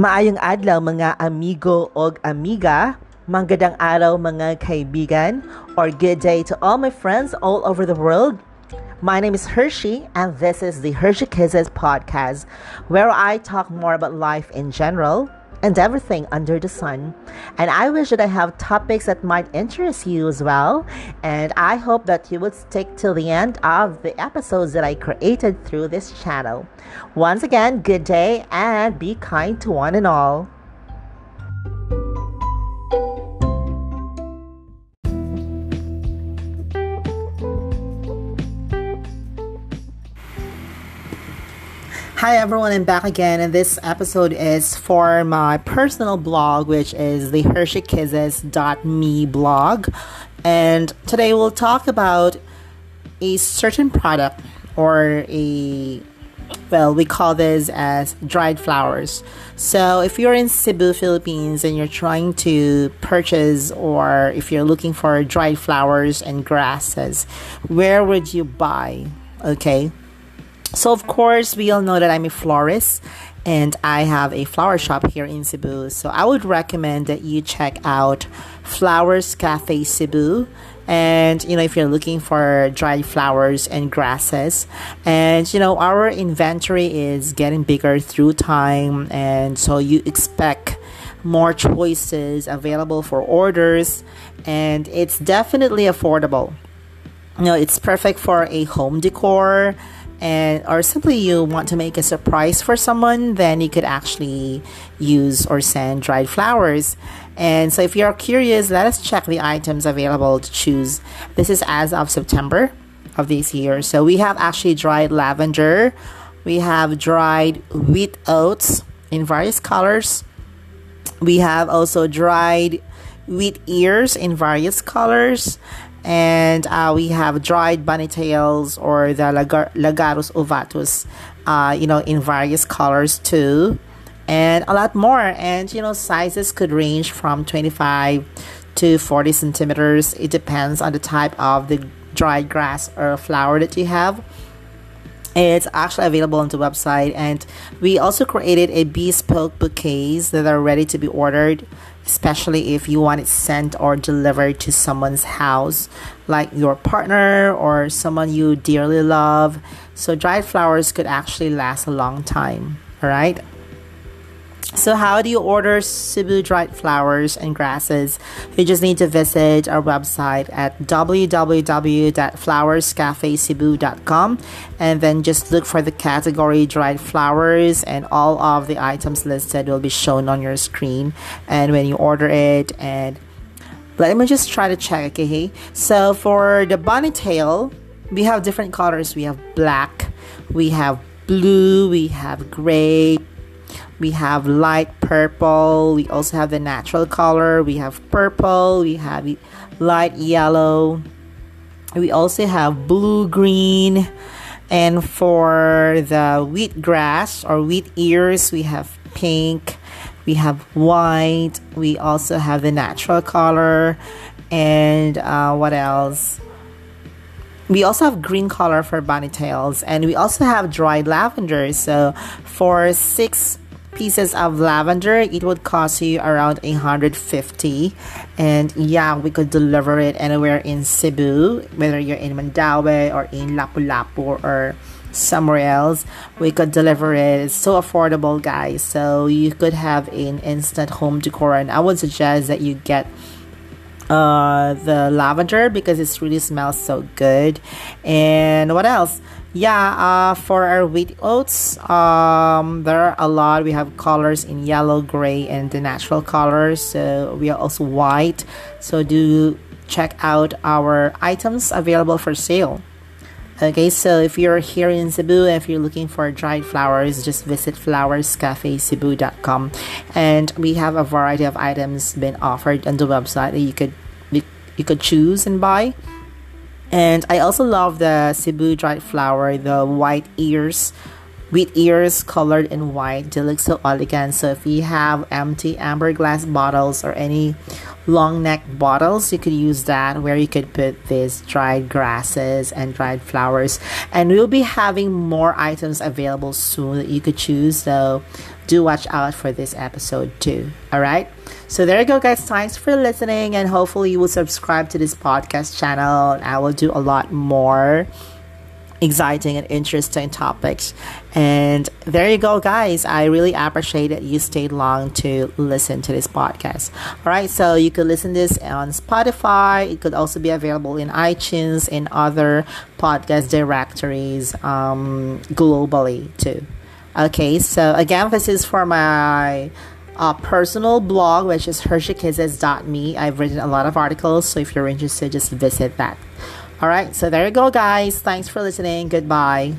Maayong adlaw mga amigo og amiga, manggadang araw mga kaibigan, or good day to all my friends all over the world. My name is Hershey, and this is the Hershey Kisses podcast, where I talk more about life in general and everything under the sun. And I wish that I have topics that might interest you as well. And I hope that you would stick till the end of the episodes that I created through this channel. Once again, good day and be kind to one and all. Hi everyone, I'm back again, and this episode is for my personal blog, which is the HersheyKisses.me blog. And today we'll talk about a certain product or a well, we call this as dried flowers. So, if you're in Cebu, Philippines, and you're trying to purchase, or if you're looking for dried flowers and grasses, where would you buy? Okay, so, of course, we all know that I'm a florist and I have a flower shop here in Cebu. So, I would recommend that you check out Flowers Cafe Cebu. And you know, if you're looking for dried flowers and grasses, and you know, our inventory is getting bigger through time, and so you expect more choices available for orders, and it's definitely affordable. You know, it's perfect for a home decor and or simply you want to make a surprise for someone then you could actually use or send dried flowers. And so if you're curious let us check the items available to choose. This is as of september of this year. So we have actually dried lavender. We have dried wheat oats in various colors. We have also dried wheat ears in various colors and uh, we have dried bunny tails or the Lagar- Lagurus ovatus, uh, you know, in various colors too, and a lot more. And you know, sizes could range from 25 to 40 centimeters. It depends on the type of the dried grass or flower that you have. It's actually available on the website, and we also created a bespoke bouquets that are ready to be ordered especially if you want it sent or delivered to someone's house, like your partner or someone you dearly love. So, dried flowers could actually last a long time, all right? So, how do you order Cebu dried flowers and grasses? You just need to visit our website at www.flowerscafecebu.com and then just look for the category dried flowers, and all of the items listed will be shown on your screen. And when you order it, and let me just try to check, okay? So, for the bunny tail, we have different colors. We have black, we have blue, we have gray we have light purple we also have the natural color we have purple we have light yellow. We also have blue green and for the wheat grass or wheat ears we have pink we have white we also have the natural color and uh, what else? We also have green color for bunny tails and we also have dried lavender. So for six pieces of lavender. It would cost you around 150 and yeah we could deliver it anywhere in cebu whether you're in mandaue or in lapu-lapu or somewhere else. We could deliver it. It's so affordable guys. So you could have an instant home decor. And i would suggest that you get uh, the lavender because it really smells so good. And what else? Yeah uh, for our wheat oats um, there are a lot. We have colors in yellow gray and the natural colors. So we are also white. So do check out our items available for sale okay so if you're here in cebu if you're looking for dried flowers just visit flowerscafecebu.com and we have a variety of items been offered on the website that you could you could choose and buy. And I also love the Cebu dried flower, the white ears with ears colored in white. So elegant. So if you have empty amber glass bottles or any long neck bottles, you could use that where you could put these dried grasses and dried flowers. And we'll be having more items available soon that you could choose. So do watch out for this episode too. All right. So there you go, guys. Thanks for listening, and hopefully you will subscribe to this podcast channel. I will do a lot more exciting and interesting topics. And there you go, guys. I really appreciate that you stayed long to listen to this podcast. All right, so you could listen this on Spotify. It could also be available in iTunes and other podcast directories um, globally too. Okay, so again, this is for my uh, personal blog, which is hersheyKisses.me. I've written a lot of articles, so if you're interested, just visit that. All right, so there you go, guys. Thanks for listening. Goodbye.